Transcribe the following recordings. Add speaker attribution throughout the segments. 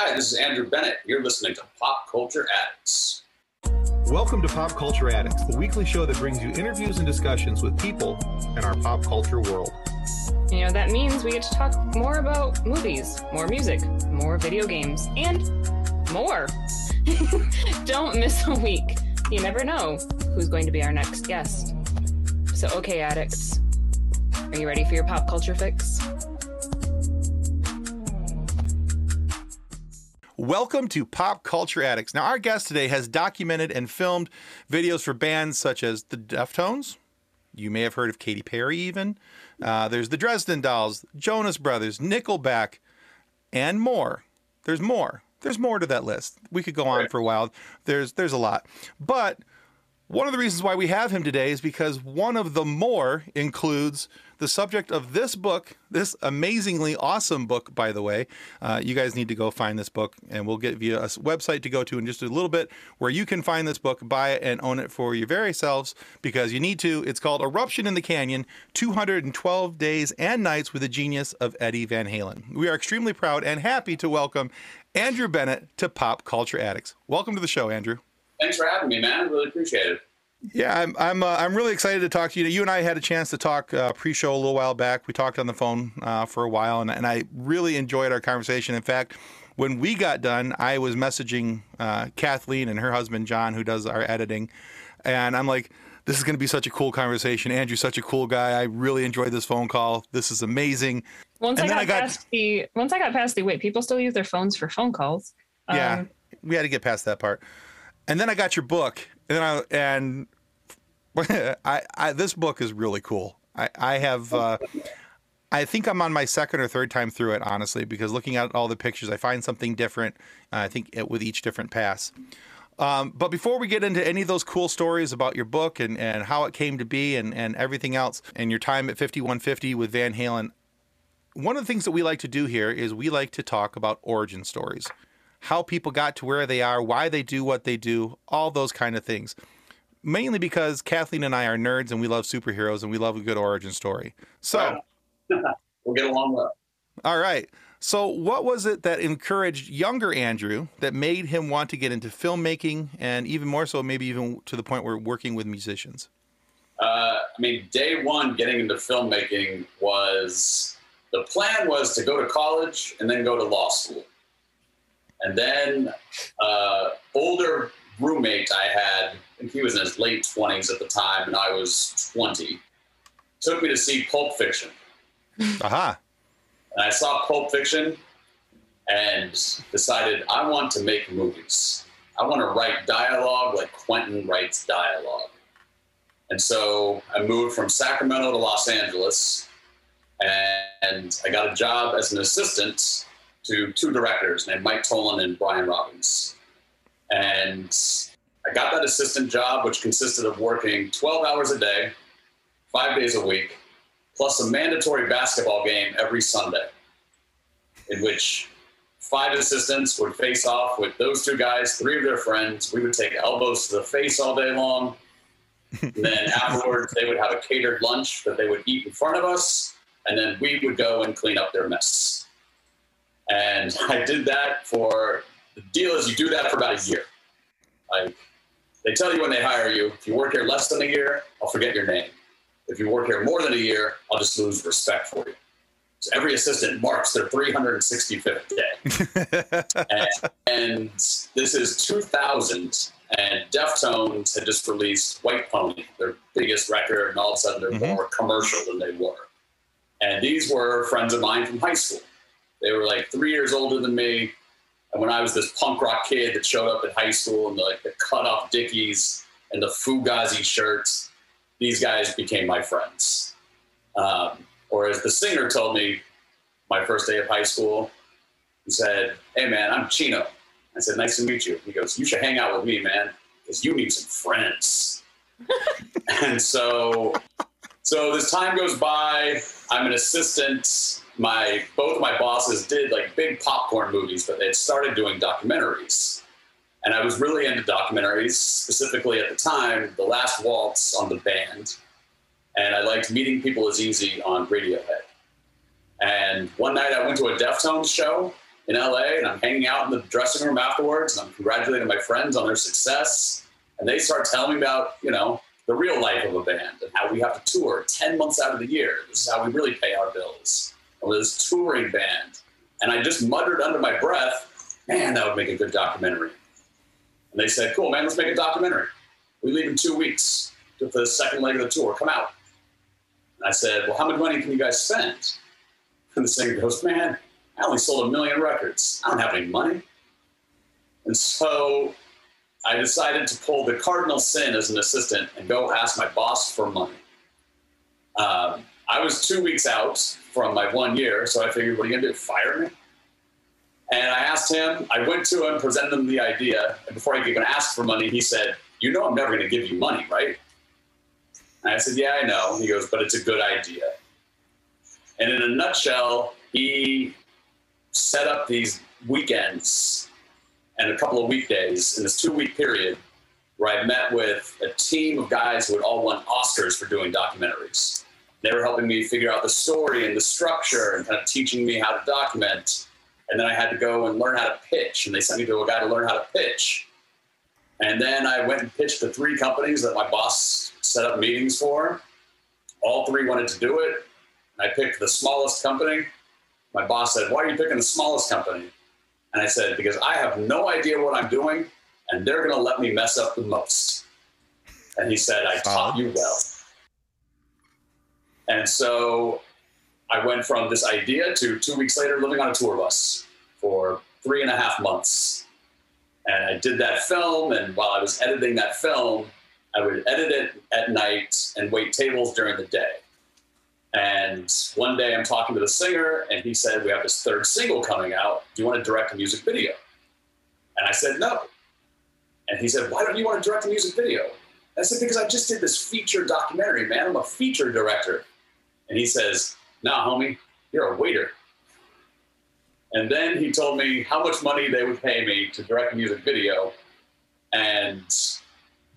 Speaker 1: Hi, this is Andrew Bennett. You're listening to Pop Culture Addicts.
Speaker 2: Welcome to Pop Culture Addicts, the weekly show that brings you interviews and discussions with people in our pop culture world.
Speaker 3: You know, that means we get to talk more about movies, more music, more video games, and more. Don't miss a week. You never know who's going to be our next guest. So, okay, addicts, are you ready for your pop culture fix?
Speaker 2: Welcome to Pop Culture Addicts. Now, our guest today has documented and filmed videos for bands such as the Deftones. You may have heard of Katy Perry, even. Uh, there's the Dresden Dolls, Jonas Brothers, Nickelback, and more. There's more. There's more to that list. We could go on for a while. There's there's a lot, but one of the reasons why we have him today is because one of the more includes the subject of this book, this amazingly awesome book, by the way. Uh, you guys need to go find this book, and we'll give you a website to go to in just a little bit where you can find this book, buy it, and own it for your very selves because you need to. It's called Eruption in the Canyon 212 Days and Nights with the Genius of Eddie Van Halen. We are extremely proud and happy to welcome Andrew Bennett to Pop Culture Addicts. Welcome to the show, Andrew.
Speaker 1: Thanks for having me, man. I really appreciate it.
Speaker 2: Yeah, I'm I'm uh, I'm really excited to talk to you. You and I had a chance to talk uh, pre-show a little while back. We talked on the phone uh, for a while, and and I really enjoyed our conversation. In fact, when we got done, I was messaging uh, Kathleen and her husband John, who does our editing, and I'm like. This is going to be such a cool conversation. Andrew's such a cool guy. I really enjoyed this phone call. This is amazing.
Speaker 3: Once I
Speaker 2: And
Speaker 3: got,
Speaker 2: I got-
Speaker 3: past the once I got past the wait, people still use their phones for phone calls.
Speaker 2: Yeah,
Speaker 3: Um,
Speaker 2: we had to get past that part. And then I got your book, and I, and I, I this book is really cool. I I have. Uh, I think I'm on my second or third time through it, honestly, because looking at all the pictures, I find something different. Uh, I think it, with each different pass. Um, but before we get into any of those cool stories about your book and, and how it came to be and, and everything else, and your time at 5150 with Van Halen, one of the things that we like to do here is we like to talk about origin stories how people got to where they are, why they do what they do, all those kind of things. Mainly because Kathleen and I are nerds and we love superheroes and we love a good origin story. So,
Speaker 1: We'll get along well.
Speaker 2: all right. So, what was it that encouraged younger Andrew that made him want to get into filmmaking and even more so, maybe even to the point where working with musicians?
Speaker 1: Uh, I mean, day one getting into filmmaking was the plan was to go to college and then go to law school. And then uh, older roommate I had, I think he was in his late 20s at the time, and I was 20, took me to see Pulp Fiction.
Speaker 2: Aha.
Speaker 1: And I saw Pulp Fiction and decided I want to make movies. I want to write dialogue like Quentin writes dialogue. And so I moved from Sacramento to Los Angeles and I got a job as an assistant to two directors named Mike Tollin and Brian Robbins. And I got that assistant job, which consisted of working 12 hours a day, five days a week, plus a mandatory basketball game every Sunday, in which five assistants would face off with those two guys, three of their friends. We would take elbows to the face all day long. And then afterwards, they would have a catered lunch that they would eat in front of us, and then we would go and clean up their mess. And I did that for the deal is you do that for about a year. Like they tell you when they hire you, if you work here less than a year, I'll forget your name. If you work here more than a year, I'll just lose respect for you. So every assistant marks their 365th day. and, and this is 2000, and Deftones had just released White Pony, their biggest record, and all of a sudden they're
Speaker 2: Mhm.
Speaker 1: more commercial than they were. And these were friends of mine from high school. They were like three years older than me. And when I was this punk rock kid that showed up at high school in the, like the cut off Dickies and the Fugazi shirts, these guys became my friends. Um, or as the singer told me my first day of high school, he said, Hey man, I'm Chino. I said, Nice to meet you. He goes, You should hang out with me, man, because you need some friends. and so so this time goes by. I'm an assistant. My both of my bosses did like big popcorn movies, but they had started doing documentaries. And I was really into documentaries, specifically at the time, The Last Waltz on the band. And I liked Meeting People is Easy on Radiohead. And one night I went to a Deftones show in LA and I'm hanging out in the dressing room afterwards and I'm congratulating my friends on their success. And they start telling me about, you know, the real life of a band and how we have to tour 10 months out of the year. This is how we really pay our bills. With this touring band. And I just muttered under my breath, man, that would make a good documentary. And they said, cool, man, let's make a documentary. We leave in two weeks for the second leg of the tour. Come out. And I said, well, how much money can you guys spend? And the singer goes, man, I only sold a million records. I don't have any money. And so I decided to pull the cardinal sin as an assistant and go ask my boss for money. Um, I was two weeks out from my one year, so I figured, what are you to do? Fire me? And I asked him, I went to him, presented him the idea, and before I could even ask for money, he said, You know, I'm never to give you money, right? And I said, Yeah, I know. He goes, But it's a good idea. And in a nutshell, he set up these weekends and a couple of weekdays in this two week period where I met with a team of guys who had all won Oscars for doing documentaries. They were helping me figure out the story and the structure and kind of teaching me how to document. And then I had to go and learn how to pitch. And they sent me to a guy to learn how to pitch. And then I went and pitched to three companies that my boss set up meetings for. All three wanted to do it. I picked the smallest company. My boss said, Why are you picking the smallest company? And I said, Because I have no idea what I'm doing, and they're going to let me mess up the most. And he said, I taught you well. And so I went from this idea to two weeks later living on a tour bus for three and a half months. And I did that film, and while I was editing that film, I would edit it at night and wait tables during the day. And one day I'm talking to the singer, and he said, We have this third single coming out. Do you want to direct a music video? And I said, No. And he said, Why don't you want to direct a music video? I said, Because I just did this feature documentary, man. I'm a feature director. And he says, Nah, homie, you're a waiter. And then he told me how much money they would pay me to direct a music video. And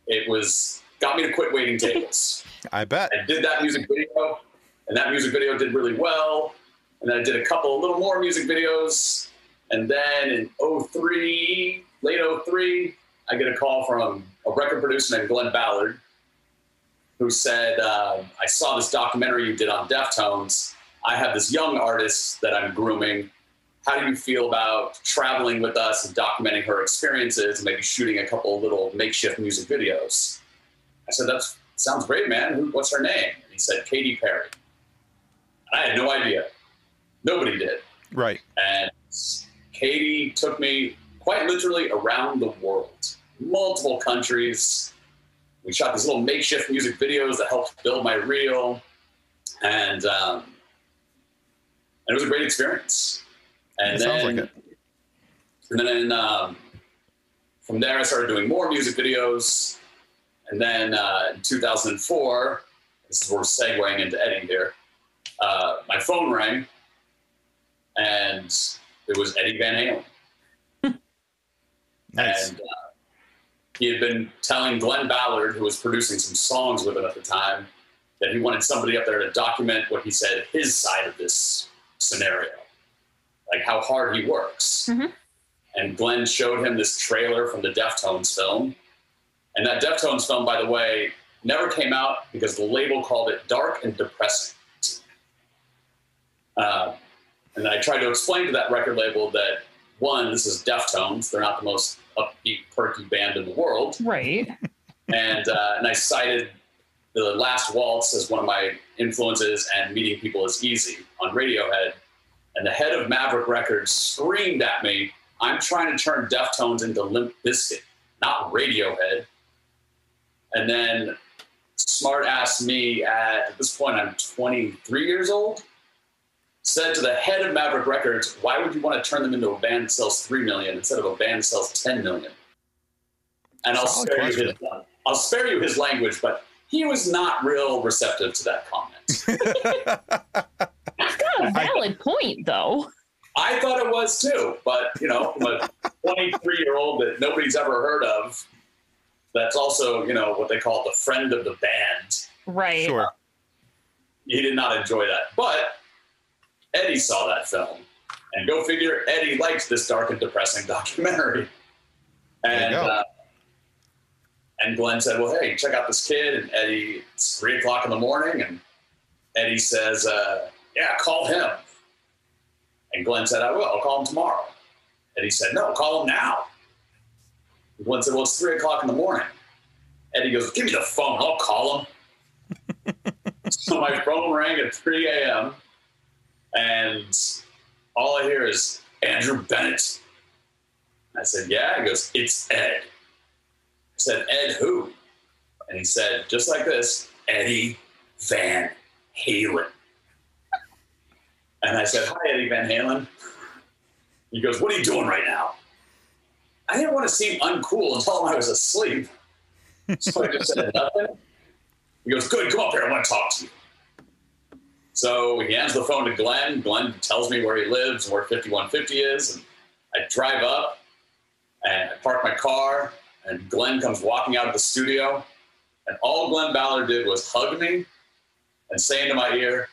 Speaker 1: it was got me to quit waiting tables.
Speaker 2: I bet.
Speaker 1: I did that music video and that music video did really well. And then I did a couple of little more music videos. And then in 03, late 03, I get a call from a record producer named Glen Ballard, who said, uh, I saw this documentary you did on Deftones. I have this young artist that I'm grooming. How do you feel about traveling with us and documenting her experiences and maybe shooting a couple of little makeshift music videos? I said, That sounds great, man. What's her name? And he said, Katy Perry. I had no idea. Nobody did.
Speaker 2: Right.
Speaker 1: And Katy took me quite literally around the world, multiple countries. We shot these little makeshift music videos that helped build my reel, and um, and it was a great experience. And
Speaker 2: It
Speaker 1: then,
Speaker 2: like
Speaker 1: and then um, from there, I started doing more music videos. And then uh, in 2004, this is where we're segueing into Eddie here uh, my phone rang, and it was Eddie Van Halen.
Speaker 2: Nice.
Speaker 1: And uh, he had been telling Glen Ballard, who was producing some songs with him at the time, that he wanted somebody up there to document what he said his side of this scenario, like how hard he works.
Speaker 3: Mhm.
Speaker 1: And Glen showed him this trailer from the Deftones film. And that Deftones film, by the way, never came out because the label called it dark and depressing. Uh, and I tried to explain to that record label that one, this is Deftones; they're not the most upbeat, perky band in the world,
Speaker 3: Right.
Speaker 1: and uh, and I cited the Last Waltz as one of my influences, and Meeting People is Easy on Radiohead. And the head of Maverick Records screamed at me, "I'm trying to turn Deftones into Limp Bizkit, not Radiohead." And then smart ass me at, at this point I'm 23 years old said to the head of Maverick Records, "Why would you want to turn them into a band that sells three million instead of a band that sells 10 million? And I'll
Speaker 2: Solid
Speaker 1: spare you
Speaker 2: question.
Speaker 1: his I'll spare you his language, but he was not real receptive to that comment.
Speaker 3: That's got a valid point, though.
Speaker 1: I thought it was too, but you know, from a 23 year old that nobody's ever heard of, that's also you know what they call the friend of the band.
Speaker 3: Right.
Speaker 2: Sure.
Speaker 1: he did not enjoy that. But Eddie saw that film And go figure, Eddie likes this dark and depressing documentary. And uh, and Glen said, "Well, hey, check out this kid." And Eddie, it's three o'clock in the morning, and Eddie says, uh, "Yeah, call him." And Glen said, "I will. I'll call him tomorrow." Eddie said, "No, call him now." And Glen said, "Well, it's three o'clock in the morning." Eddie goes, "Give me the phone. I'll call him." so my phone rang at 3 a.m. and all I hear is Andrew Bennett. I said, Yeah. He goes, It's Ed. I said, Ed who? And he said, just like this, Eddie Van Halen. And I said, Hi, Eddie Van Halen. He goes, What are you doing right now? I didn't want to seem uncool and tell him I was asleep. So I just said nothing. He goes, Good, come up here. I want to talk to you. So he hands the phone to Glen. Glen tells me where he lives and where 5150 is. And I drive up and I park my car. And Glen comes walking out of the studio. And all Glen Ballard did was hug me and say into my ear,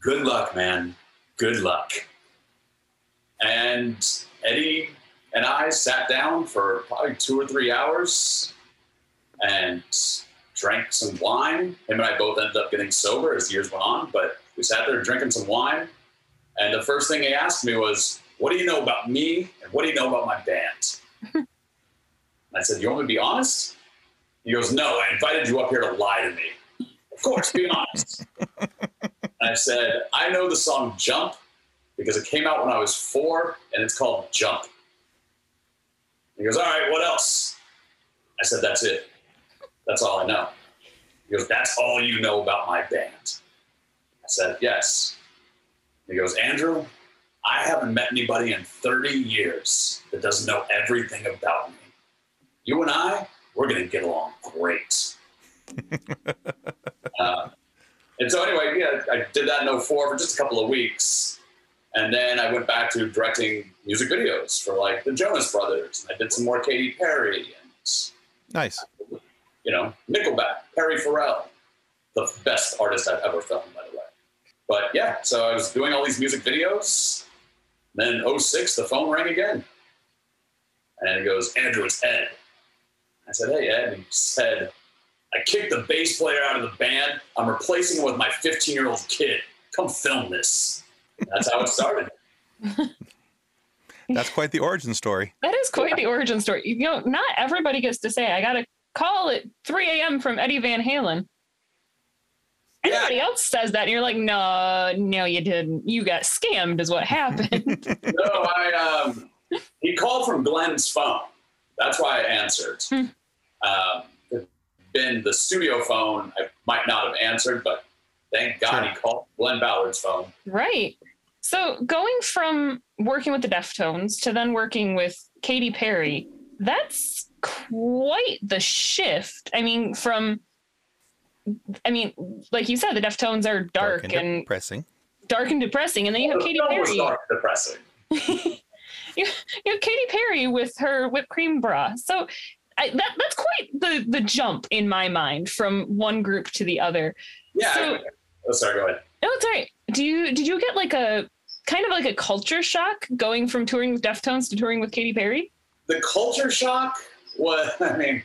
Speaker 1: Good luck, man. Good luck. And Eddie and I sat down for probably two or three hours and drank some wine. Him and I both ended up getting sober as years went on, but we sat there drinking some wine. And the first thing he asked me was, What do you know about me? And what do you know about my band? and I said, You want me to be honest? He goes, No, I invited you up here to lie to me. Of course, be honest. I said, I know the song Jump because it came out when I was four and it's called Jump. He goes, All right, what else? I said, That's it. That's all I know. He goes, That's all you know about my band. Said, Yes. He goes, Andrew, I haven't met anybody in 30 years that doesn't know everything about me. You and I, we're going to get along great. uh, and so, anyway, yeah, I did that in 04 for just a couple of weeks. And then I went back to directing music videos for like the Jonas Brothers. And I did some more Katy Perry and
Speaker 2: Nice.
Speaker 1: you know, Nickelback, Perry Farrell, the best artist I've ever filmed, by the way. But yeah, so I was doing all these music videos. Then in 06, the phone rang again. And it goes, Andrew, it's Ed. I said, hey, Ed. And he said, I kicked the bass player out of the band. I'm replacing him with my 15 year old kid. Come film this. And that's how it started.
Speaker 2: That's quite the origin story.
Speaker 3: That is quite the origin story. You know, not everybody gets to say, I got a call at 3 a.m. from Eddie Van Halen.
Speaker 1: Yeah.
Speaker 3: Anybody else says that, and you're like, no, no, you didn't. You got scammed, is what happened.
Speaker 1: no, I um, he called from Glen's phone. That's why I answered.
Speaker 3: Hmm.
Speaker 1: Um, been the studio phone, I might not have answered, but thank God
Speaker 2: Sure.
Speaker 1: he called Glen Ballard's phone.
Speaker 3: right. So going from working with the Deftones to then working with Katy Perry, that's quite the shift. I mean, from I mean, like you said, the Deftones are dark,
Speaker 2: and,
Speaker 3: and
Speaker 2: depressing.
Speaker 3: dark and depressing, and then you have
Speaker 1: The
Speaker 3: Katy Perry.
Speaker 1: dark depressing.
Speaker 3: you have Katy Perry with her whipped cream bra. So I, that that's quite the the jump in my mind from one group to the other.
Speaker 1: Yeah.
Speaker 3: So-
Speaker 1: oh, sorry. Go ahead.
Speaker 3: No, it's all right. Do you did you get like a kind of like a culture shock going from touring with Deftones to touring with Katy Perry?
Speaker 1: The culture shock was, I mean,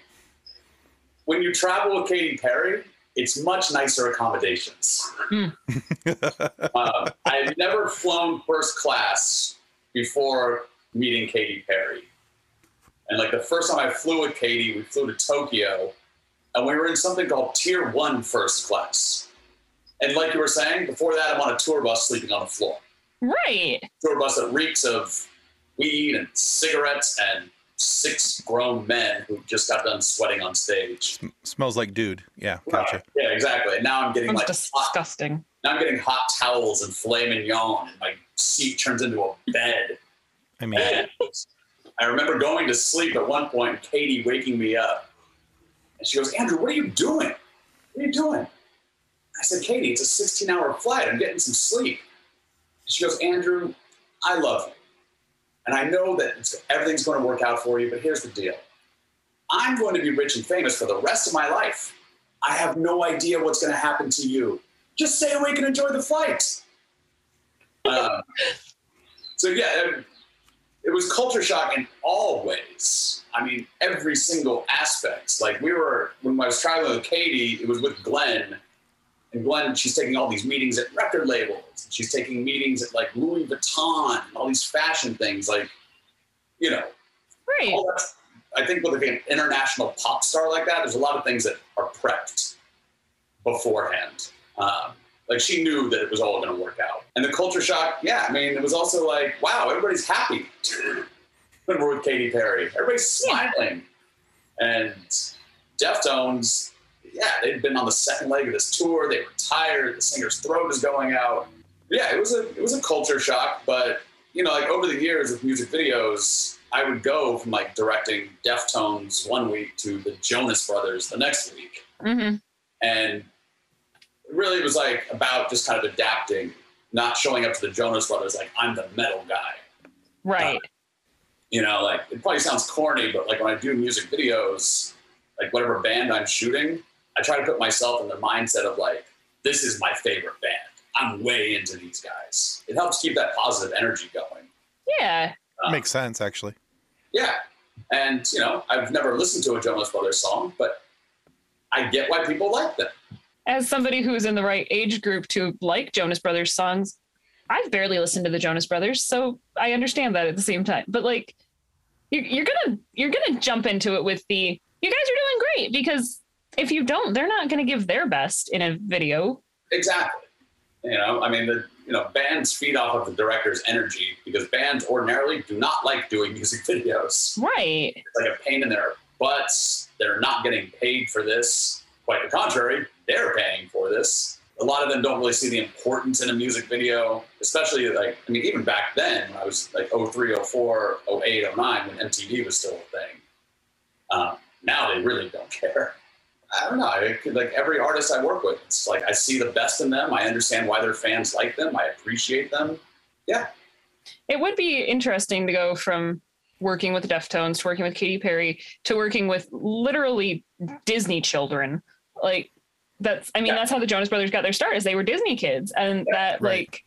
Speaker 1: when you travel with Katy Perry, it's much nicer accommodations.
Speaker 3: Hmm.
Speaker 1: um, I've never flown first class before meeting Katy Perry. And like the first time I flew with Katy, we flew to Tokyo and we were in something called Tier One First class. And like you were saying, before that, I'm on a tour bus sleeping on the floor.
Speaker 3: Right.
Speaker 1: Tour bus that reeks of weed and cigarettes and six grown men who just got done sweating on stage.
Speaker 2: Smells like dude. Yeah, gotcha.
Speaker 1: Right. Yeah, exactly. And now I'm getting
Speaker 3: That's
Speaker 1: like hot
Speaker 3: disgusting.
Speaker 1: now I'm getting hot towels and filet mignon, and my seat turns into a bed.
Speaker 2: I mean,
Speaker 1: And I remember going to sleep at one point, and Katy waking me up, and she goes, "Andrew, what are you doing? What are you doing?" I said, "Katy, it's a 16-hour flight. I'm getting some sleep." And she goes, "Andrew, I love you, and I know that everything's going to work out for you. But here's the deal: I'm going to be rich and famous for the rest of my life. I have no idea what's going to happen to you. Just stay awake and enjoy the flight." Um, so yeah, it was culture shock in all ways. I mean, every single aspect. Like we were when I was traveling with Katy, it was with Glen, and Glen, she's taking all these meetings at record labels. She's taking meetings at like Louis Vuitton, and all these fashion things. Like, you know,
Speaker 3: Right.
Speaker 1: I think with an international pop star like that, there's a lot of things that are prepped beforehand. Um, like she knew that it was all going to work out. And the culture shock, yeah, I mean, it was also like, wow, everybody's happy when we're with Katy Perry. Everybody's smiling. And Deftones, yeah, they'd been on the second leg of this tour. They were tired. The singer's throat is going out. Yeah, it was a it was a culture shock, but you know, like over the years with music videos, I would go from like directing Deftones one week to the Jonas Brothers the next week,
Speaker 3: hmm
Speaker 1: and really it was like about just kind of adapting, not showing up to the Jonas Brothers like I'm the metal guy.
Speaker 3: Right.
Speaker 1: You know, like it probably sounds corny, but like when I do music videos, like whatever band I'm shooting, I try to put myself in the mindset of like, this is my favorite band. I'm way into these guys. It helps keep that positive energy going.
Speaker 3: yeah.
Speaker 1: Um,
Speaker 2: Makes sense, actually.
Speaker 1: Yeah. And, you know, I've never listened to a Jonas Brothers song, but I get why people like them.
Speaker 3: As somebody who's in the right age group to like Jonas Brothers songs, I've barely listened to the Jonas Brothers, so I understand that at the same time. But like, you're, you're gonna you're gonna jump into it with the you guys are doing great because if you don't, they're not gonna give their best in a video.
Speaker 1: Exactly. You know, I mean, the you know, bands feed off of the director's energy because bands ordinarily do not like doing music videos.
Speaker 3: Right.
Speaker 1: It's like a pain in their butts. They're not getting paid for this. Quite the contrary, they're paying for this. A lot of them don't really see the importance in a music video, especially like, I mean, even back then when I was like 03, 04, 08, 09, when MTV was still a thing. Um, now they really don't care. I don't know. I like every artist I work with, it's like I see the best in them. I understand why their fans like them. I appreciate them. Yeah.
Speaker 3: It would be interesting to go from working with the Deftones to working with Katy Perry to working with literally Disney children. Like that's I mean
Speaker 1: Yeah.
Speaker 3: that's how the Jonas Brothers got their start is they were Disney kids and that
Speaker 2: right.
Speaker 3: like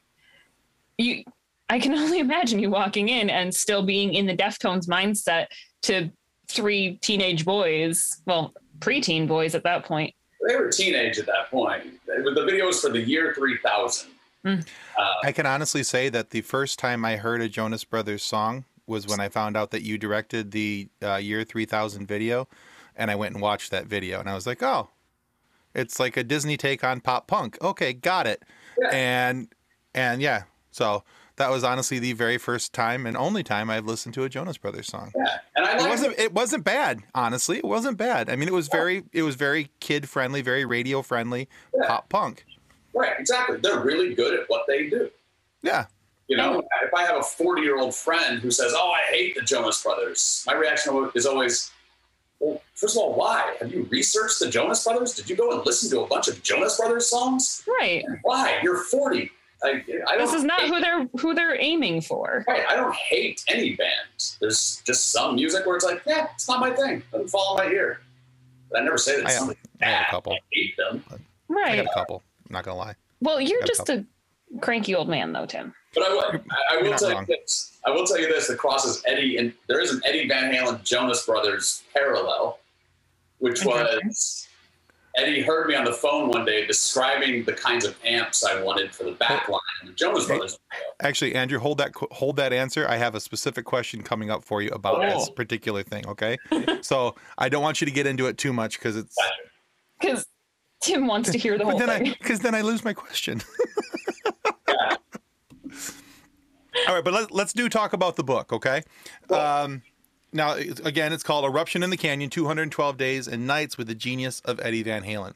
Speaker 3: you I can only imagine you walking in and still being in the Deftones mindset to three teenage boys, well, preteen boys at that point.
Speaker 1: They were teenage at that point. The video was for the year 3000.
Speaker 3: Mm.
Speaker 1: Uh,
Speaker 2: I can honestly say that the first time I heard a Jonas Brothers song was when I found out that you directed the uh, Year 3000 video, and I went and watched that video, and I was like, oh, it's like a Disney take on pop punk. Okay, got it.
Speaker 1: Yeah.
Speaker 2: And and yeah, so that was honestly the very first time and only time I've listened to a Jonas Brothers song.
Speaker 1: yeah. And I
Speaker 2: It wasn't it wasn't bad, honestly. It wasn't bad. I mean, it was very it was very kid friendly, very radio friendly,
Speaker 1: Yeah.
Speaker 2: pop punk.
Speaker 1: Right, exactly. They're really good at what they do.
Speaker 2: Yeah.
Speaker 1: You know, if I have a 40 year old friend who says, Oh, I hate the Jonas Brothers, my reaction is always, Well, first of all, why? Have you researched the Jonas Brothers? Did you go and listen to a bunch of Jonas Brothers songs?
Speaker 3: Right.
Speaker 1: Why? You're 40. I, I
Speaker 3: This is not
Speaker 1: hate-
Speaker 3: who they're who they're aiming for.
Speaker 1: Right, I don't hate any band. There's just some music where it's like, yeah, it's not my thing. Doesn't fall in my ear. But I never say that
Speaker 2: I,
Speaker 1: something
Speaker 2: I got
Speaker 1: bad.
Speaker 2: a couple.
Speaker 1: I hate them. Right.
Speaker 2: I
Speaker 3: Right.
Speaker 2: got a couple. I'm not gonna lie.
Speaker 3: Well, you're
Speaker 2: Got a
Speaker 3: just a cranky old man though, Tim.
Speaker 1: But I will, I, I will tell
Speaker 2: wrong.
Speaker 1: you this. I will tell you this. The crosses Eddie and there is an Eddie Van Halen Jonas Brothers parallel, which was Eddie heard me on the phone one day describing the kinds of amps I wanted for the back line in the Jonas Brothers.
Speaker 2: Actually, Andrew, hold that hold that answer. I have a specific question coming up for you about
Speaker 1: Okay.
Speaker 2: this particular thing. Okay, so I don't want you to get into it too much because it's.
Speaker 3: Because Tim wants to hear the
Speaker 2: But
Speaker 3: whole
Speaker 2: then
Speaker 3: thing.
Speaker 2: Because then I lose my question.
Speaker 1: Yeah.
Speaker 2: All right, but let, let's do talk about the book, okay? Um, now, again, it's called Eruption in the Canyon 212 Days and Nights with the Genius of Eddie Van Halen.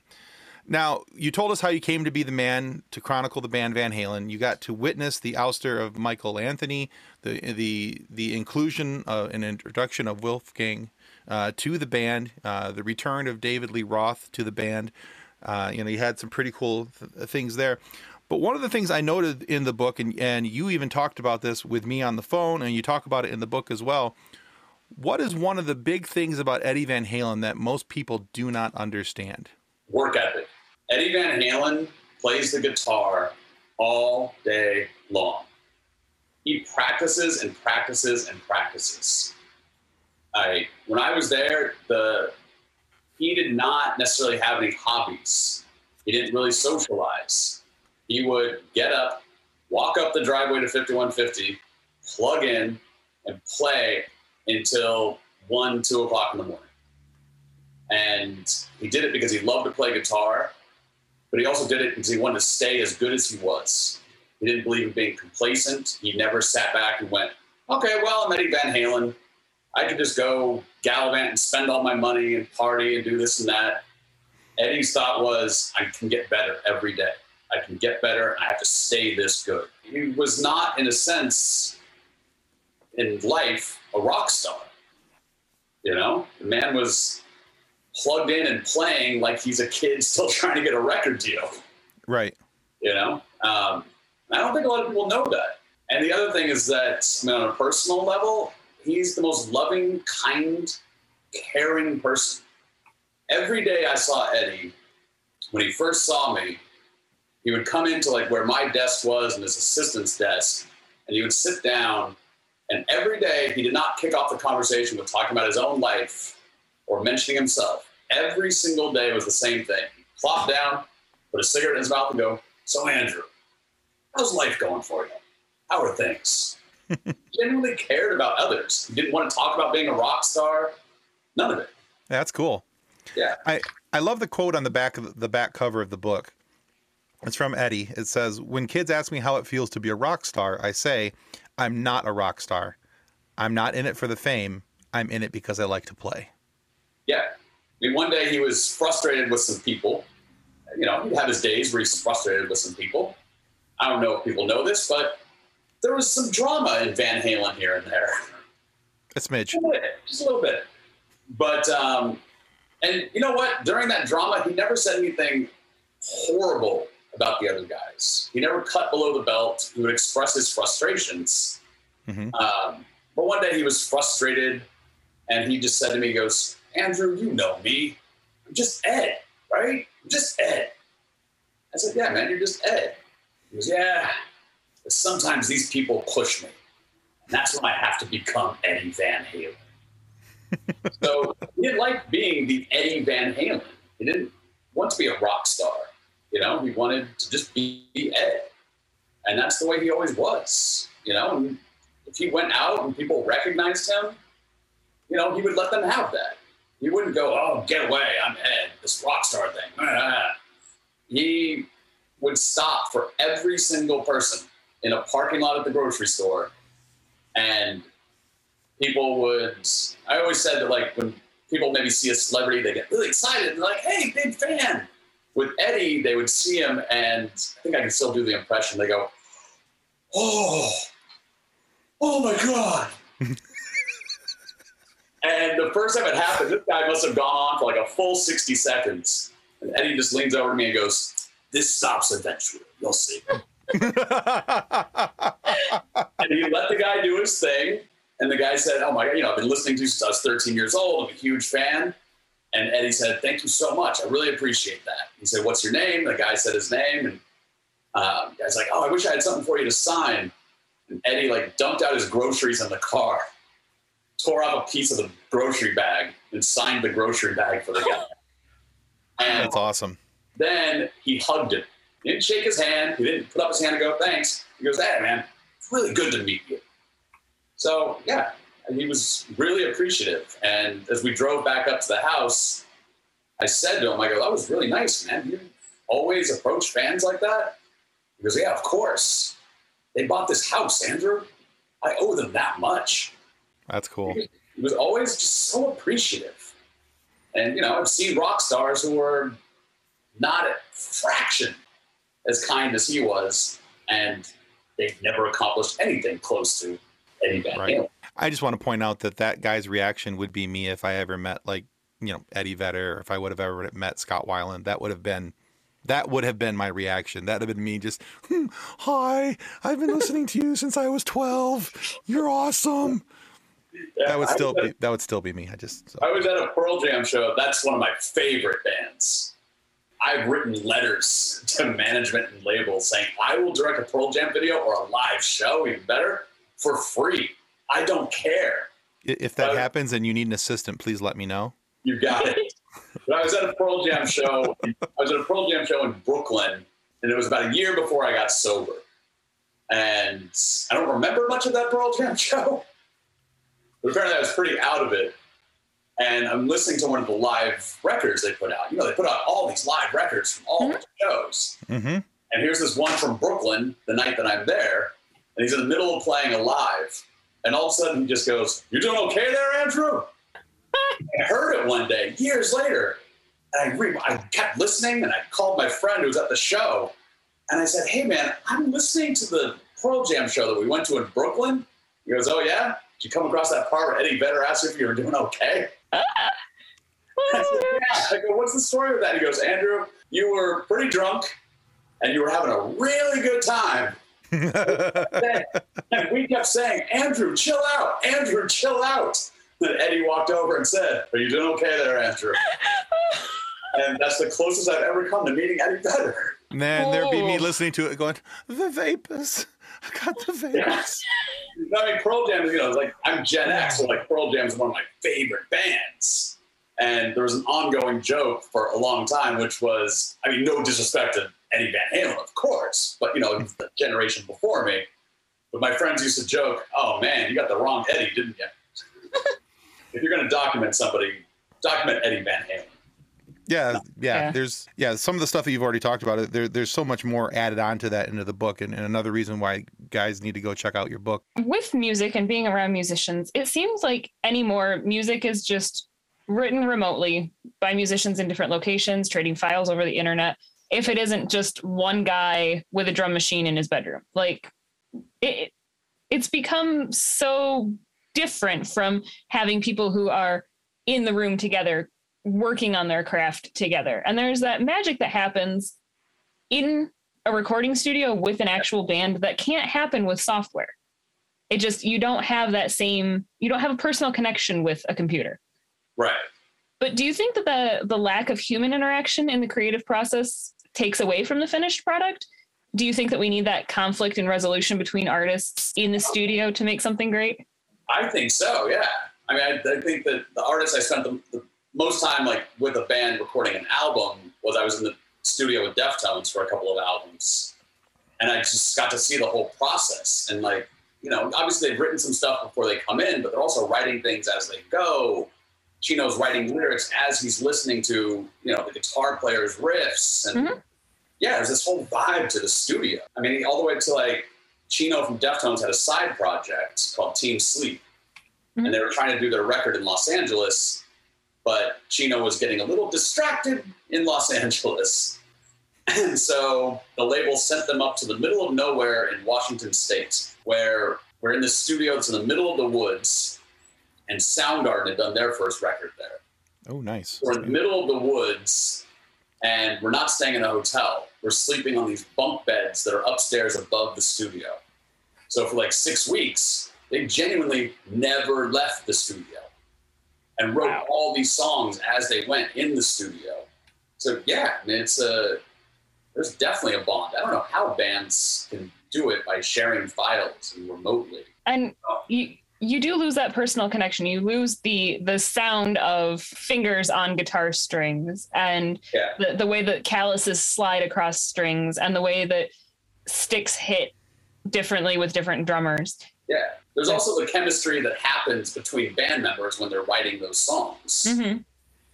Speaker 2: Now, you told us how you came to be the man to chronicle the band Van Halen. You got to witness the ouster of Michael Anthony, the the the inclusion uh, and introduction of Wolfgang uh, to the band, uh, the return of David Lee Roth to the band. Uh, you know, you had some pretty cool th- things there. But one of the things I noted in the book, and, and you even talked about this with me on the phone, and you talk about it in the book as well. What is one of the big things about Eddie Van Halen that most people do not understand?
Speaker 1: Work ethic. Eddie Van Halen plays the guitar all day long. he practices and practices and practices. I when I was there, the he did not necessarily have any hobbies. He didn't really socialize. He would get up, walk up the driveway to 5150, plug in, and play until one, two o'clock in the morning. And he did it because he loved to play guitar, but he also did it because he wanted to stay as good as he was. He didn't believe in being complacent. He never sat back and went, okay, well, I'm Eddie Van Halen. I could just go gallivant and spend all my money and party and do this and that. Eddie's thought was, I can get better every day. I can get better. I have to stay this good. He was not, in a sense, in life, a rock star. You know, the man was plugged in and playing like he's a kid still trying to get a record deal.
Speaker 2: Right.
Speaker 1: You know, um, I don't think a lot of people know that. And the other thing is that, I mean, on a personal level, he's the most loving, kind, caring person. Every day I saw Eddie, when he first saw me, he would come into like where my desk was and his assistant's desk, and he would sit down. And every day he did not kick off the conversation with talking about his own life or mentioning himself. Every single day was the same thing. He'd plop down, put a cigarette in his mouth, and go, "So Andrew, how's life going for you? How are things?" genuinely cared about others. He didn't want to talk about being a rock star. None of it.
Speaker 2: That's cool.
Speaker 1: Yeah.
Speaker 2: I, I love the quote on the back of the back cover of the book. It's from Eddie. It says, When kids ask me how it feels to be a rock star, I say, I'm not a rock star. I'm not in it for the fame. I'm in it because I like to play.
Speaker 1: Yeah. I mean, one day he was frustrated with some people. You know, he'd have his days where he's frustrated with some people. I don't know if people know this, but there was some drama in Van Halen here and there.
Speaker 2: Smidge.
Speaker 1: Just a little bit. Just a little bit. But, um, and you know what? During that drama, he never said anything horrible about the other guys. He never cut below the belt. He would express his frustrations.
Speaker 2: Mhm.
Speaker 1: Um, but one day he was frustrated and he just said to me, he goes, Andrew, you know me. I'm just Ed, right? I'm just Ed. I said, Yeah, man, you're just Ed. He goes, Yeah, but sometimes these people push me. And that's when I have to become Eddie Van Halen. so he didn't like being the Eddie Van Halen. He didn't want to be a rock star. You know, he wanted to just be Ed. And that's the way he always was. You know, and if he went out and people recognized him, you know, he would let them have that. He wouldn't go, oh, get away, I'm Ed, this rock star thing. Ah. He would stop for every single person in a parking lot at the grocery store. And people would, I always said that, like, when people maybe see a celebrity, they get really excited. They're like, hey, big fan. With Eddie, they would see him, and I think I can still do the impression. They go, oh, oh my God. and the first time it happened, this guy must have gone on for like a full 60 seconds. And Eddie just leans over to me and goes, This stops eventually. You'll see. and he let the guy do his thing. And the guy said, Oh my God, you know, I've been listening to you since I was 13 years old. I'm a huge fan. And Eddie said, Thank you so much. I really appreciate that. He said, What's your name? The guy said his name. And uh, the guy's like, Oh, I wish I had something for you to sign. And Eddie like dumped out his groceries in the car, tore off a piece of the grocery bag, and signed the grocery bag for the guy. And
Speaker 2: That's awesome.
Speaker 1: then he hugged him. He didn't shake his hand. He didn't put up his hand and go, thanks. He goes, hey, man, it's really good to meet you. So, yeah, he was really appreciative. And as we drove back up to the house, I said to him, I go, that was really nice, man. You always approach fans like that? He goes, yeah, of course. They bought this house, Andrew. I owe them that much.
Speaker 2: That's cool.
Speaker 1: He was always just so appreciative. And, you know, I've seen rock stars who were not a fraction as kind as he was, and they've never accomplished anything close to Eddie Van
Speaker 2: Right.
Speaker 1: Halen.
Speaker 2: I just want to point out that that guy's reaction would be me if I ever met like you know Eddie Vedder, or if I would have ever met Scott Weiland. That would have been that would have been my reaction. That would have been me just, "Hmm, hi, I've been listening to you since I was twelve. You're awesome.
Speaker 1: Yeah,
Speaker 2: That would
Speaker 1: I
Speaker 2: still
Speaker 1: at-
Speaker 2: be that would still be me. I just so.
Speaker 1: I was at a Pearl Jam show. That's one of my favorite bands. I've written letters to management and labels saying, I will direct a Pearl Jam video or a live show, even better, for free. I don't care.
Speaker 2: If that
Speaker 1: Uh,
Speaker 2: happens and you need an assistant, please let me know.
Speaker 1: You got it. but I was at a Pearl Jam show. I was at a Pearl Jam show in Brooklyn, and it was about a year before I got sober. And I don't remember much of that Pearl Jam show, but apparently I was pretty out of it. And I'm listening to one of the live records they put out. You know, they put out all these live records from all the shows.
Speaker 2: Mm-hmm.
Speaker 1: And here's this one from Brooklyn the night that I'm there, and he's in the middle of playing a live. And all of a sudden he just goes, You doing okay there, Andrew? I heard it one day, years later. And I, re- I kept listening and I called my friend who was at the show. And I said, Hey, man, I'm listening to the Pearl Jam show that we went to in Brooklyn. He goes, Oh, yeah? Did you come across that part where Eddie Vedder asked if you were doing okay? I said, yeah. I go, What's the story with that? He goes, Andrew, you were pretty drunk and you were having a really good time. And we kept saying, Andrew, chill out. Andrew, chill out. Then Eddie walked over and said, Are you doing okay there, Andrew? and that's the closest I've ever come to meeting Eddie Vedder.
Speaker 2: Man, there'd be me
Speaker 3: Oh.
Speaker 2: listening to it going, the vapors. I got the vapors.
Speaker 1: I mean, Pearl Jam, is, you know, like I'm Gen X, so like Pearl Jam is one of my favorite bands. And there was an ongoing joke for a long time, which was, I mean, no disrespect to Eddie Van Halen, of course, but you know, the generation before me. But my friends used to joke, "Oh man, you got the wrong Eddie, didn't you?" if you're going to document somebody, document Eddie Van Halen.
Speaker 2: Yeah, yeah,
Speaker 3: Yeah.
Speaker 2: There's yeah, some of the stuff that you've already talked about. Uh, there, there's so much more added onto that into the book, and, and another reason why guys need to go check out your book.
Speaker 3: with music and being around musicians, it seems like anymore music is just written remotely by musicians in different locations, trading files over the internet. If it isn't just one guy with a drum machine in his bedroom, like it, it's become so different from having people who are in the room together, working on their craft together. And there's that magic that happens in a recording studio with an actual band that can't happen with software it just you don't have that same you don't have a personal connection with a computer
Speaker 1: Right.
Speaker 3: but do you think that the the lack of human interaction in the creative process takes away from the finished product do you think that we need that conflict and resolution between artists in the studio to make something great
Speaker 1: I think so. Yeah. I mean, I, I think that the artist I spent the, the most time like with a band recording an album was I was in the studio with Deftones for a couple of albums, and I just got to see the whole process. And like, you know, obviously they've written some stuff before they come in, but they're also writing things as they go. Chino's writing lyrics as he's listening to, you know, the guitar player's riffs, and
Speaker 3: Mhm.
Speaker 1: yeah, there's this whole vibe to the studio. I mean, all the way to like Chino from Deftones had a side project called Team Sleep,
Speaker 3: Mhm.
Speaker 1: and they were trying to do their record in Los Angeles, but Chino was getting a little distracted in Los Angeles. And so the label sent them up to the middle of nowhere in Washington State, where we're in the studio that's in the middle of the woods, and Soundgarden had done their first record there.
Speaker 2: Oh, nice.
Speaker 1: We're in the middle of the woods, and we're not staying in a hotel. We're sleeping on these bunk beds that are upstairs above the studio. So for like six weeks, they genuinely never left the studio and wrote
Speaker 3: Wow.
Speaker 1: all these songs as they went in the studio. So yeah, I mean, it's a there's definitely a bond. I don't know how bands can do it by sharing files and remotely.
Speaker 3: and oh. you you do lose that personal connection you lose the the sound of fingers on guitar strings and
Speaker 1: Yeah.
Speaker 3: the, the way that calluses slide across strings and the way that sticks hit differently with different drummers
Speaker 1: Yeah. There's also the chemistry that happens between band members when they're writing those songs.
Speaker 3: mm-hmm.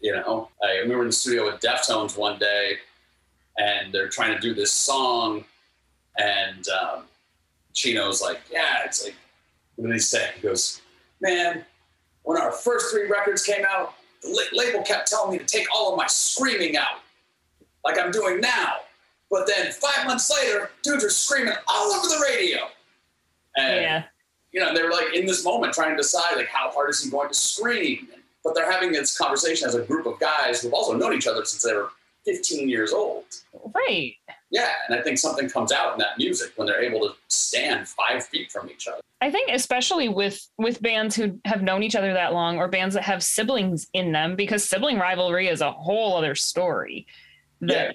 Speaker 1: You know, I, we were in the studio with Deftones one day, and they're trying to do this song, and um, Chino's like, "Yeah, it's like, what did he say?" He goes, "Man, when our first three records came out, the la- label kept telling me to take all of my screaming out, like I'm doing now. But then five months later, dudes are screaming all over the radio." And
Speaker 3: yeah
Speaker 1: you know, they were like in this moment trying to decide like how hard is he going to scream. But they're having this conversation as a group of guys who've also known each other since they were 15 years old.
Speaker 3: right
Speaker 1: Yeah, and I think something comes out in that music when they're able to stand five feet from each other.
Speaker 3: i think especially with with bands who have known each other that long or bands that have siblings in them because sibling rivalry is a whole other story that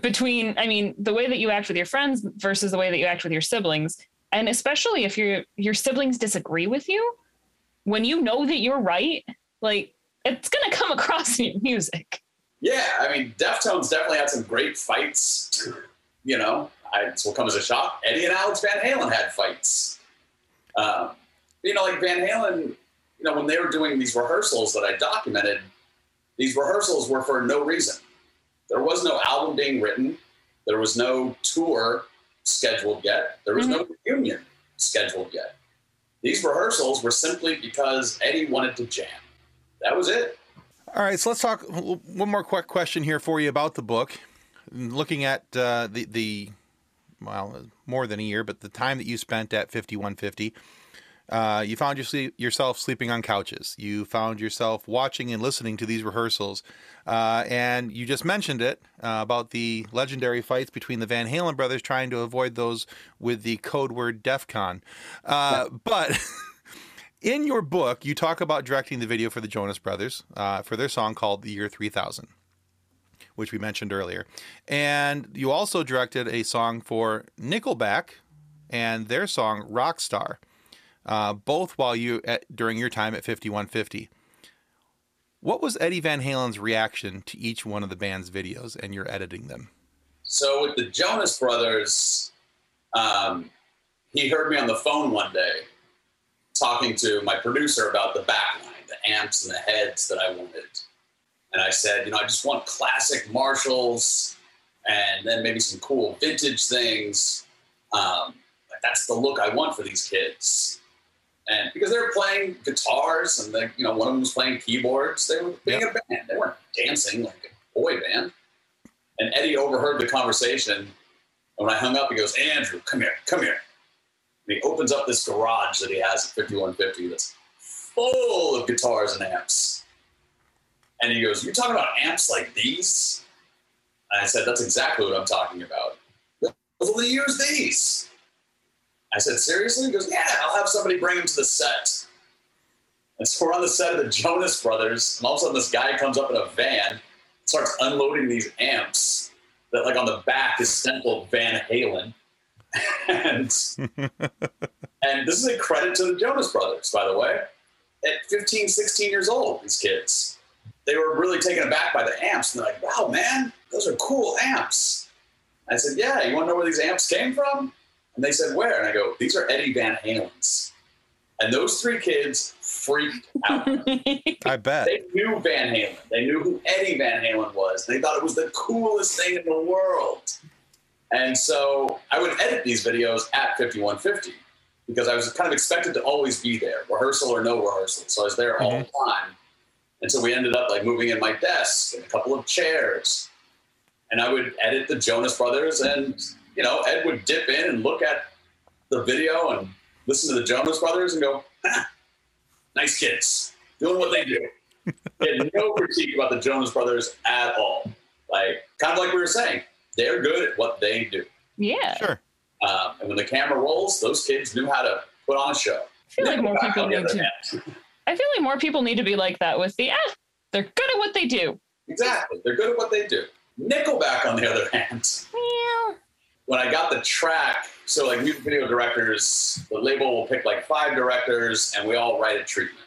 Speaker 3: between i mean the way that you act with your friends versus the way that you act with your siblings and especially if your your siblings disagree with you, when you know that you're right, like it's gonna come across in your music.
Speaker 1: Yeah, I mean, Deftones definitely had some great fights. You know, I, this will come as a shock. Eddie and Alex Van Halen had fights. Um, you know, like Van Halen, you know, when they were doing these rehearsals that I documented, these rehearsals were for no reason. There was no album being written. There was no tour scheduled yet. There was no reunion scheduled yet. These rehearsals were simply because Eddie wanted to jam. That was it.
Speaker 2: All right, so let's talk one more quick question here for you about the book. Looking at uh, the the well, more than a year, but the time that you spent at 5150, uh, you found your yourself sleeping on couches. You found yourself watching and listening to these rehearsals. Uh, and you just mentioned it uh, about the legendary fights between the Van Halen brothers trying to avoid those with the code word DEFCON. Uh, but. in your book, you talk about directing the video for the Jonas Brothers uh, for their song called "The Year 3000," which we mentioned earlier, and you also directed a song for Nickelback and their song "Rockstar," uh, both while you at, during your time at 5150. What was Eddie Van Halen's reaction to each one of the band's videos and your editing them?
Speaker 1: So with the Jonas Brothers, um, he heard me on the phone one day talking to my producer about the backline, the amps and the heads that I wanted. And I said, you know, I just want classic Marshalls and then maybe some cool vintage things. Um, that's the look I want for these kids. And because they were playing guitars and they, you know, one of them was playing keyboards, they were being yep. a band. They weren't dancing like a boy band. And Eddie overheard the conversation. And when I hung up, he goes, Andrew, come here, come here. And he opens up this garage that he has at 5150 that's full of guitars and amps. And he goes, You're talking about amps like these? And I said, That's exactly what I'm talking about. Those are the use these. I said, Seriously? He goes, Yeah, I'll have somebody bring them to the set. And so we're on the set of the Jonas Brothers, and all of a sudden this guy comes up in a van, starts unloading these amps that, like, on the back is stenciled Van Halen and and this is a credit to the Jonas Brothers, by the way. At 15, 16 years old, these kids, they were really taken aback by the amps. And they're like, wow, man, those are cool amps. I said, yeah, you want to know where these amps came from? And they said, where? And I go, these are Eddie Van Halen's. And those three kids freaked out.
Speaker 2: I bet.
Speaker 1: They knew Van Halen. They knew who Eddie Van Halen was. They thought it was the coolest thing in the world. And so I would edit these videos at 5150 because I was kind of expected to always be there, rehearsal or no rehearsal. So I was there all mm-hmm. the time. And so we ended up like moving in my desk and a couple of chairs. And I would edit the Jonas Brothers and, you know, Ed would dip in and look at the video and listen to the Jonas Brothers and go, ah, nice kids, doing what they do. he had no critique about the Jonas Brothers at all. Like, kind of like we were saying, they're good at what they do.
Speaker 3: Yeah.
Speaker 2: Sure.
Speaker 1: Um, and when the camera rolls, those kids knew how to put on a show.
Speaker 3: I feel like more people need to. I feel like more people need to be like that with the ah, they're good at what they do.
Speaker 1: Exactly, they're good at what they do. Nickelback, on the other hand, yeah. when I got the track, so like music video directors, the label will pick like five directors, and we all write a treatment.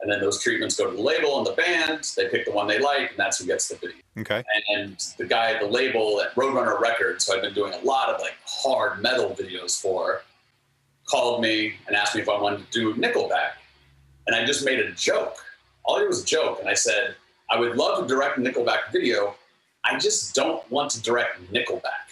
Speaker 1: And then those treatments go to the label and the band. They pick the one they like, and that's who gets the video.
Speaker 2: Okay.
Speaker 1: And the guy at the label at Roadrunner Records, who I've been doing a lot of like hard metal videos for, called me and asked me if I wanted to do Nickelback. And I just made a joke. All it was a joke. And I said, I would love to direct a Nickelback video. I just don't want to direct Nickelback.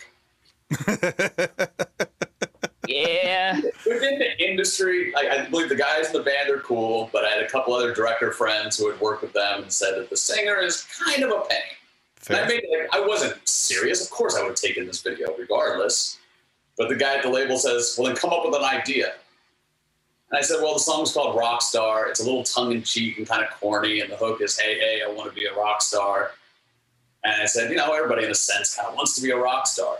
Speaker 3: yeah.
Speaker 1: Within the industry, I, I, believe the guys in the band are cool, but I had a couple other director friends who had worked with them and said that the singer is kind of a pain. I, made, like, I wasn't serious. Of course, I would have taken this video regardless. But the guy at the label says, well, then come up with an idea. And I said, well, the song's called Rock Star. It's a little tongue in cheek and kind of corny. And the hook is, hey, hey, I want to be a rock star. And I said, you know, everybody in a sense kind of wants to be a rock star.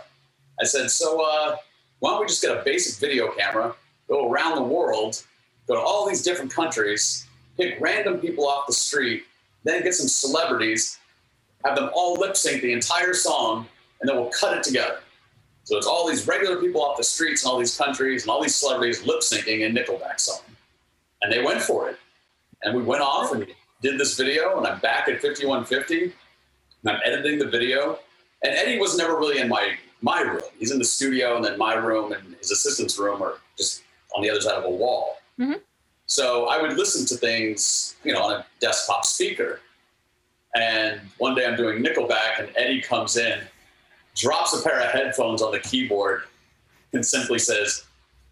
Speaker 1: I said, so uh, why don't we just get a basic video camera, go around the world, go to all these different countries, pick random people off the street, then get some celebrities, have them all lip sync the entire song, and then we'll cut it together. So it's all these regular people off the streets in all these countries and all these celebrities lip syncing a Nickelback song. And they went for it. And we went off and did this video, and I'm back at 5150, and I'm editing the video. And Eddie was never really in my my room. He's in the studio, and then my room and his assistant's room are just on the other side of a wall.
Speaker 3: Mhm.
Speaker 1: So I would listen to things, you know, on a desktop speaker. And one day I'm doing Nickelback, and Eddie comes in, drops a pair of headphones on the keyboard, and simply says,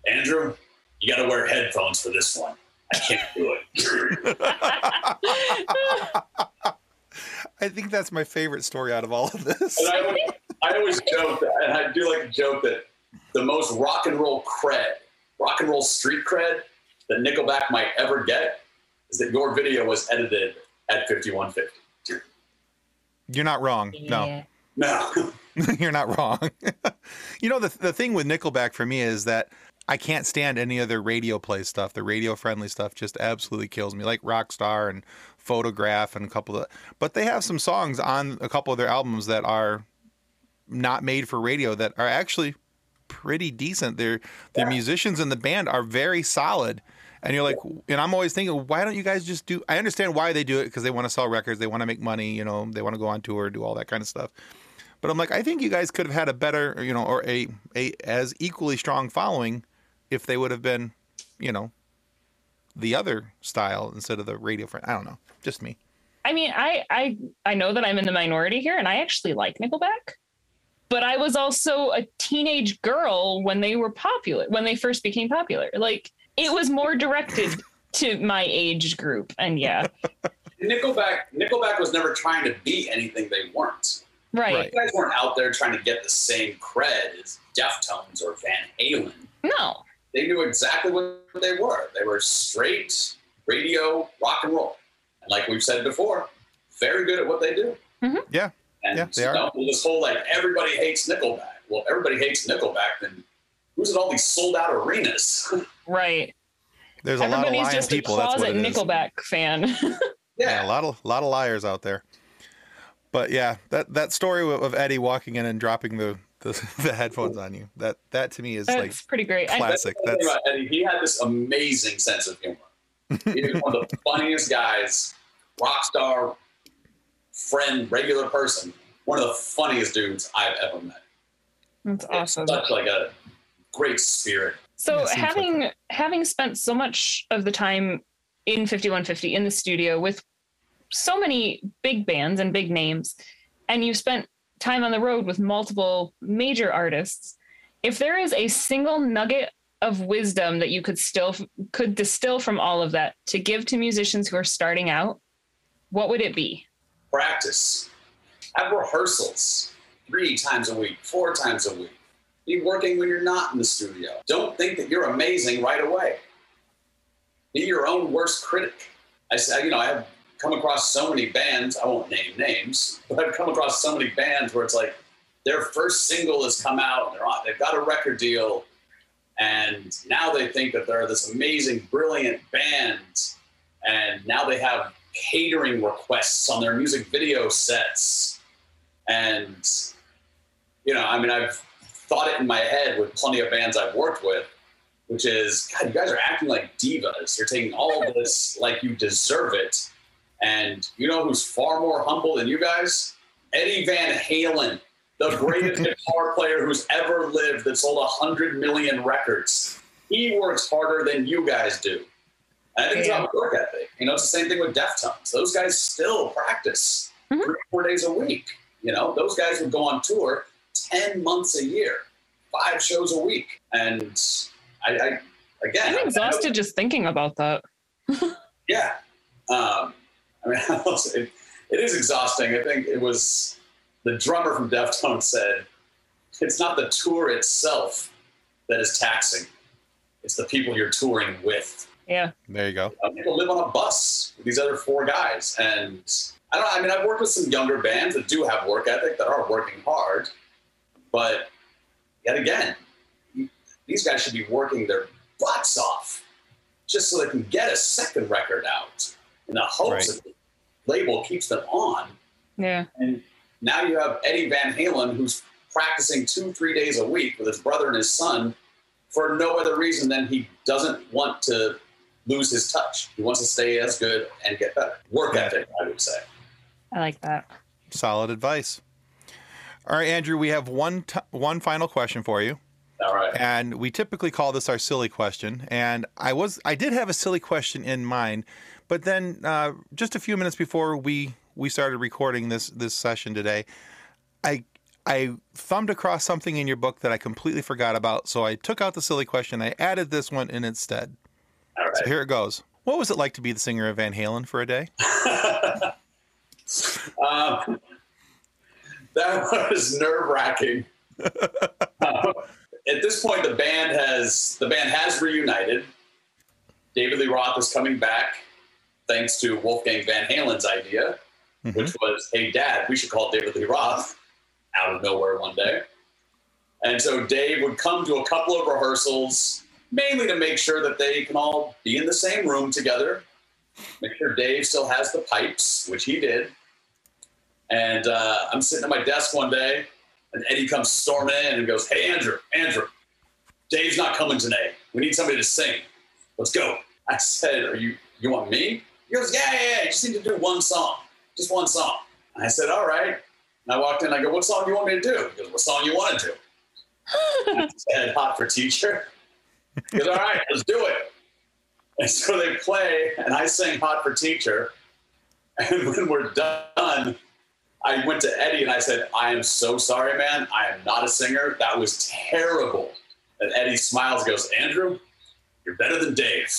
Speaker 1: "Andrew, you got to wear headphones for this one. I can't do it."
Speaker 2: I think that's my favorite story out of all of this.
Speaker 1: And I always, I always joke, that, and I do like to joke that the most rock and roll cred, rock and roll street cred that Nickelback might ever get is that your video was edited at 5150.
Speaker 2: You're not wrong. No.
Speaker 3: Yeah.
Speaker 1: No.
Speaker 2: You're not wrong. you know, the, the thing with Nickelback for me is that I can't stand any other radio play stuff. The radio friendly stuff just absolutely kills me, like Rockstar and Photograph and a couple of. But they have some songs on a couple of their albums that are not made for radio that are actually pretty decent. Their their
Speaker 1: Yeah.
Speaker 2: musicians in the band are very solid. And you're like, and I'm always thinking, why don't you guys just do? I understand why they do it because they want to sell records, they want to make money, you know, they want to go on tour, do all that kind of stuff. But I'm like, I think you guys could have had a better, you know, or a a as equally strong following if they would have been, you know, the other style instead of the radio friend. I don't know, just me.
Speaker 3: I mean, I I I know that I'm in the minority here, and I actually like Nickelback. But I was also a teenage girl when they were popular, when they first became popular. Like it was more directed to my age group, and yeah,
Speaker 1: Nickelback, Nickelback was never trying to be anything they weren't.
Speaker 3: right.
Speaker 2: Right.
Speaker 1: You guys weren't out there trying to get the same cred as Deftones or Van Halen.
Speaker 3: No,
Speaker 1: They knew exactly what they were. They were straight radio rock and roll. And like we've said before, very good at what they do. Mm-hmm.
Speaker 2: Yeah.
Speaker 1: And
Speaker 2: Yeah, they
Speaker 1: you
Speaker 2: are.
Speaker 1: know, this whole like everybody hates Nickelback. Well, everybody hates Nickelback, then who's in all these sold out arenas?
Speaker 3: right.
Speaker 2: There's a lot of
Speaker 3: Everybody's
Speaker 2: lying
Speaker 3: just
Speaker 2: people.
Speaker 3: a
Speaker 2: That's what
Speaker 3: closet
Speaker 2: it is.
Speaker 3: Nickelback fan.
Speaker 2: Yeah, a lot of lot of liars out there. But yeah, that that story of of Eddie walking in and dropping the the, the headphones on you. That that to me is
Speaker 3: That's
Speaker 2: like
Speaker 3: pretty great. I-
Speaker 2: classic.
Speaker 1: That's the about Eddie. He had this amazing sense of humor. He was one of the funniest guys, rock star, friend, regular person. One of the funniest dudes I've ever met.
Speaker 3: that's awesome.
Speaker 1: Such like a great spirit.
Speaker 3: So
Speaker 2: Yeah, it like
Speaker 3: having having spent so much of the time in 5150 in the studio with so many big bands and big names, and you've spent time on the road with multiple major artists, if there is a single nugget of wisdom that you could still could distill from all of that to give to musicians who are starting out, what would it be?
Speaker 1: Practice. Have rehearsals three times a week, four times a week. Be working when you're not in the studio. Don't think that you're amazing right away. Be your own worst critic. I said, you know, I have come across so many bands, I won't name names, but I've come across so many bands where it's like their first single has come out, and they're on, they've got a record deal, and now they think that they're this amazing, brilliant band, and now they have catering requests on their music video sets. And, you know, I mean, I've thought it in my head with plenty of bands I've worked with, which is, God, you guys are acting like divas. You're taking all of this like you deserve it. And you know who's far more humble than you guys? Eddie Van Halen, the greatest guitar player who's ever lived that sold 100 million records. He works harder than you guys do. And I think it's
Speaker 3: Yeah.
Speaker 1: about work ethic. You know, it's the same thing with Deftones. Those guys still practice
Speaker 3: Mhm.
Speaker 1: three, four days a week. You know, those guys would go on tour 10 months a year, five shows a week. And I, I again, I- I
Speaker 3: I'm
Speaker 1: know-
Speaker 3: exhausted just thinking about that.
Speaker 1: yeah. Um, I mean, it, it is exhausting. I think it was the drummer from Deftones said, it's not the tour itself that is taxing. It's the people you're touring with.
Speaker 3: Yeah.
Speaker 2: there you go.
Speaker 1: Uh, people live on a bus with these other four guys. And I don't I mean, I've worked with some younger bands that do have work ethic, that are working hard. But yet again, these guys should be working their butts off just so they can get a second record out in the hopes
Speaker 2: Right.
Speaker 1: that the label keeps them on.
Speaker 3: Yeah.
Speaker 1: And now you have Eddie Van Halen, who's practicing two, three days a week with his brother and his son for no other reason than he doesn't want to lose his touch. He wants to stay as good and get better. Work ethic, I would say.
Speaker 3: I like that.
Speaker 2: Solid advice. All right, Andrew, we have one t- one final question for you.
Speaker 1: All right.
Speaker 2: and we typically call this our silly question and i was i did have a silly question in mind but then uh, just a few minutes before we we started recording this this session today i i thumbed across something in your book that i completely forgot about so i took out the silly question i added this one in instead
Speaker 1: All right.
Speaker 2: so here it goes what was it like to be the singer of van halen for a day
Speaker 1: Um, that was nerve wracking. at this point, the band has the band has reunited. David Lee Roth is coming back, thanks to Wolfgang Van Halen's idea,
Speaker 2: Mhm.
Speaker 1: which was, "Hey, Dad, we should call David Lee Roth." Out of nowhere one day, and so Dave would come to a couple of rehearsals, mainly to make sure that they can all be in the same room together. Make sure Dave still has the pipes, which he did. And uh, I'm sitting at my desk one day, and Eddie comes storming in and goes, "Hey, Andrew, Andrew, Dave's not coming today. We need somebody to sing. Let's go." I said, "Are you? You want me?" He goes, "Yeah, yeah, yeah. You just need to do one song, just one song." And I said, "All right." And I walked in. I go, "What song do you want me to do?" He goes, "What song you want to do?" I said, "Hot for Teacher." He goes, "All right, let's do it." And so they play, and I sing "Hot for Teacher." And when we're done, I went to Eddie and I said, I am so sorry, man. I am not a singer. That was terrible. And Eddie smiles and goes, Andrew, you're better than Dave.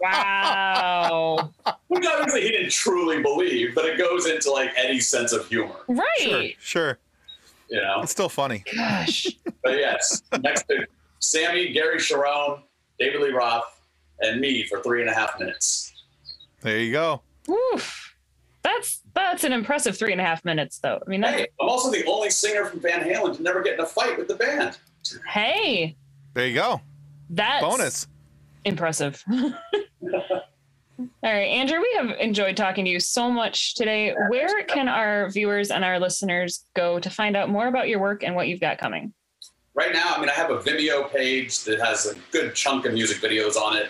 Speaker 3: Wow.
Speaker 1: Which obviously he didn't truly believe, but it goes into like Eddie's sense of humor,
Speaker 3: right.
Speaker 2: sure
Speaker 1: you know?
Speaker 2: it's still funny
Speaker 3: Gosh.
Speaker 1: But yes, next to Sammy, Gary Cherone, David Lee Roth, and me for three and a half minutes.
Speaker 2: there you go
Speaker 3: Oof. That's that's an impressive three and a half minutes, though. I mean, that,
Speaker 1: Hey, I'm also the only singer from Van Halen to never get in a fight with the band.
Speaker 3: hey,
Speaker 2: there you go
Speaker 3: that's
Speaker 2: bonus
Speaker 3: impressive. All right, Andrew, we have enjoyed talking to you so much today. Where can our viewers and our listeners go to find out more about your work and what you've got coming?
Speaker 1: right now, I mean, I have a Vimeo page that has a good chunk of music videos on it.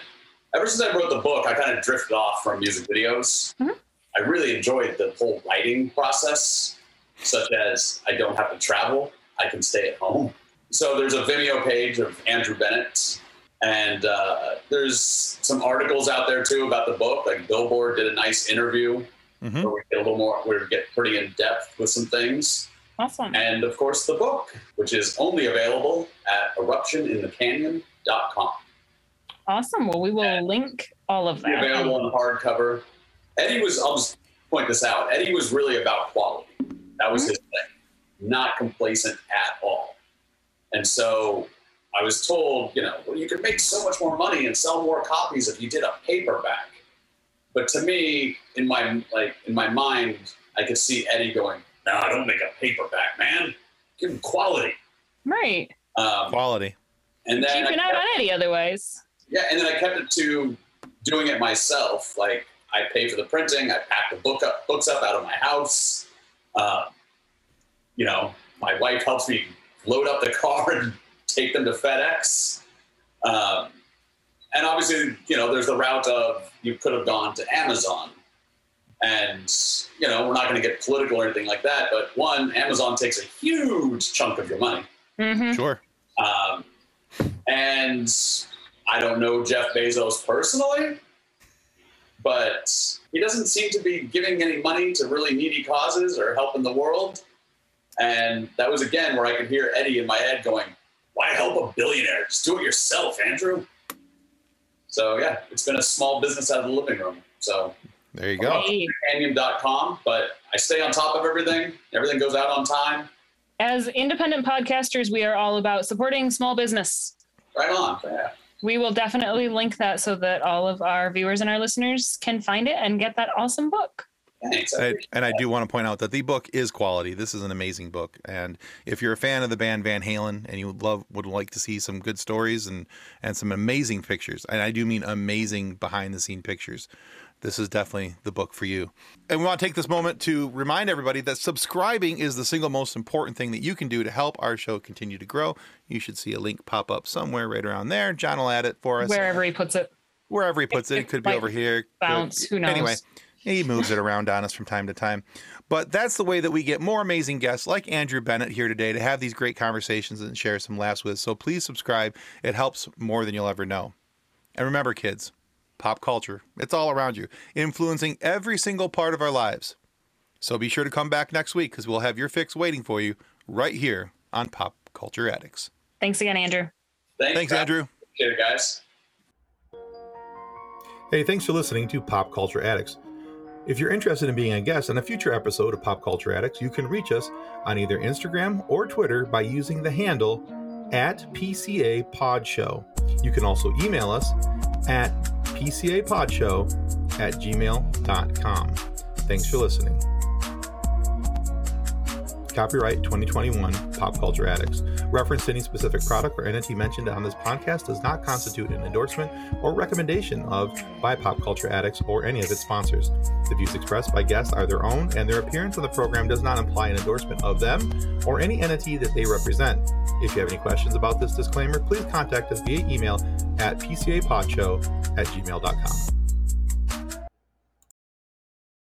Speaker 1: Ever since I wrote the book, I kind of drifted off from music videos.
Speaker 3: Mhm.
Speaker 1: I really enjoyed the whole writing process, such as I don't have to travel, I can stay at home. So there's a Vimeo page of Andrew Bennett, and uh, there's some articles out there too about the book. Like Billboard did a nice interview
Speaker 2: Mhm.
Speaker 1: where we get a little more, where we get pretty in depth with some things
Speaker 3: Awesome.
Speaker 1: and of course the book, which is only available at eruptioninthecanyon.com.
Speaker 3: Awesome. Well, we will
Speaker 1: Yeah.
Speaker 3: link all of that.
Speaker 1: available in hardcover. Eddie was, I'll just point this out, Eddie was really about quality. That was his thing, not complacent at all. And so I was told, you know, well, you could make so much more money and sell more copies if you did a paperback. But to me, in my like in my mind, I could see Eddie going, "No, I don't make a paperback, man. Give him quality."
Speaker 3: Right.
Speaker 1: Um,
Speaker 2: quality
Speaker 1: and then I
Speaker 3: Keeping out on Eddie otherwise.
Speaker 1: yeah, and then I kept it to doing it myself. Like I pay for the printing, I pack the book up, books up out of my house. Um, you know, my wife helps me load up the car and take them to FedEx. Um, and obviously, you know, there's the route of you could have gone to Amazon. And, you know, we're not going to get political or anything like that. But one, Amazon takes a huge chunk of your money.
Speaker 3: hmm
Speaker 2: sure
Speaker 1: Um, and I don't know Jeff Bezos personally, but he doesn't seem to be giving any money to really needy causes or helping the world. And that was again where I could hear Eddie in my head going, Why help a billionaire? Just do it yourself, Andrew. So yeah, it's been a small business out of the living room. So
Speaker 2: there you go
Speaker 3: Hey,
Speaker 1: canyon.com, but I stay on top of everything. Everything goes out on time.
Speaker 3: as independent podcasters, we are all about supporting small business.
Speaker 1: Right on. Yeah.
Speaker 3: We will definitely link that so that all of our viewers and our listeners can find it and get that awesome book.
Speaker 1: Thanks. I
Speaker 2: I, and I do want to point out that the book is quality. This is an amazing book, and if you're a fan of the band Van Halen and you would love would like to see some good stories and and some amazing pictures, and I do mean amazing behind the scene pictures, this is definitely the book for you. And we want to take this moment to remind everybody that subscribing is the single most important thing that you can do to help our show continue to grow. You should see a link pop up somewhere right around there. John will add it for us.
Speaker 3: Wherever he puts it.
Speaker 2: Wherever he puts it, it could be over here.
Speaker 3: Bounce, who knows?
Speaker 2: Anyway, he moves it around on us from time to time. But that's the way that we get more amazing guests like Andrew Bennett here today to have these great conversations and share some laughs with. So please subscribe. It helps more than you'll ever know. And remember, kids, pop culture, it's all around you, influencing every single part of our lives. So be sure to come back next week because we'll have your fix waiting for you right here on Pop Culture Addicts.
Speaker 3: Thanks again, Andrew.
Speaker 1: Thanks,
Speaker 2: Thanks Andrew.
Speaker 1: Appreciate it, guys.
Speaker 2: Hey, thanks for listening to Pop Culture Addicts. If you're interested in being a guest on a future episode of Pop Culture Addicts, you can reach us on either Instagram or Twitter by using the handle at PCA Pod Show. You can also email us at pcapodshow at gmail.com. Thanks for listening. Copyright 2021 Pop Culture Addicts. Reference to any specific product or entity mentioned on this podcast does not constitute an endorsement or recommendation of by Pop Culture Addicts or any of its sponsors. The views expressed by guests are their own, and their appearance on the program does not imply an endorsement of them or any entity that they represent. If you have any questions about this disclaimer, please contact us via email at pcapodshow at gmail.com.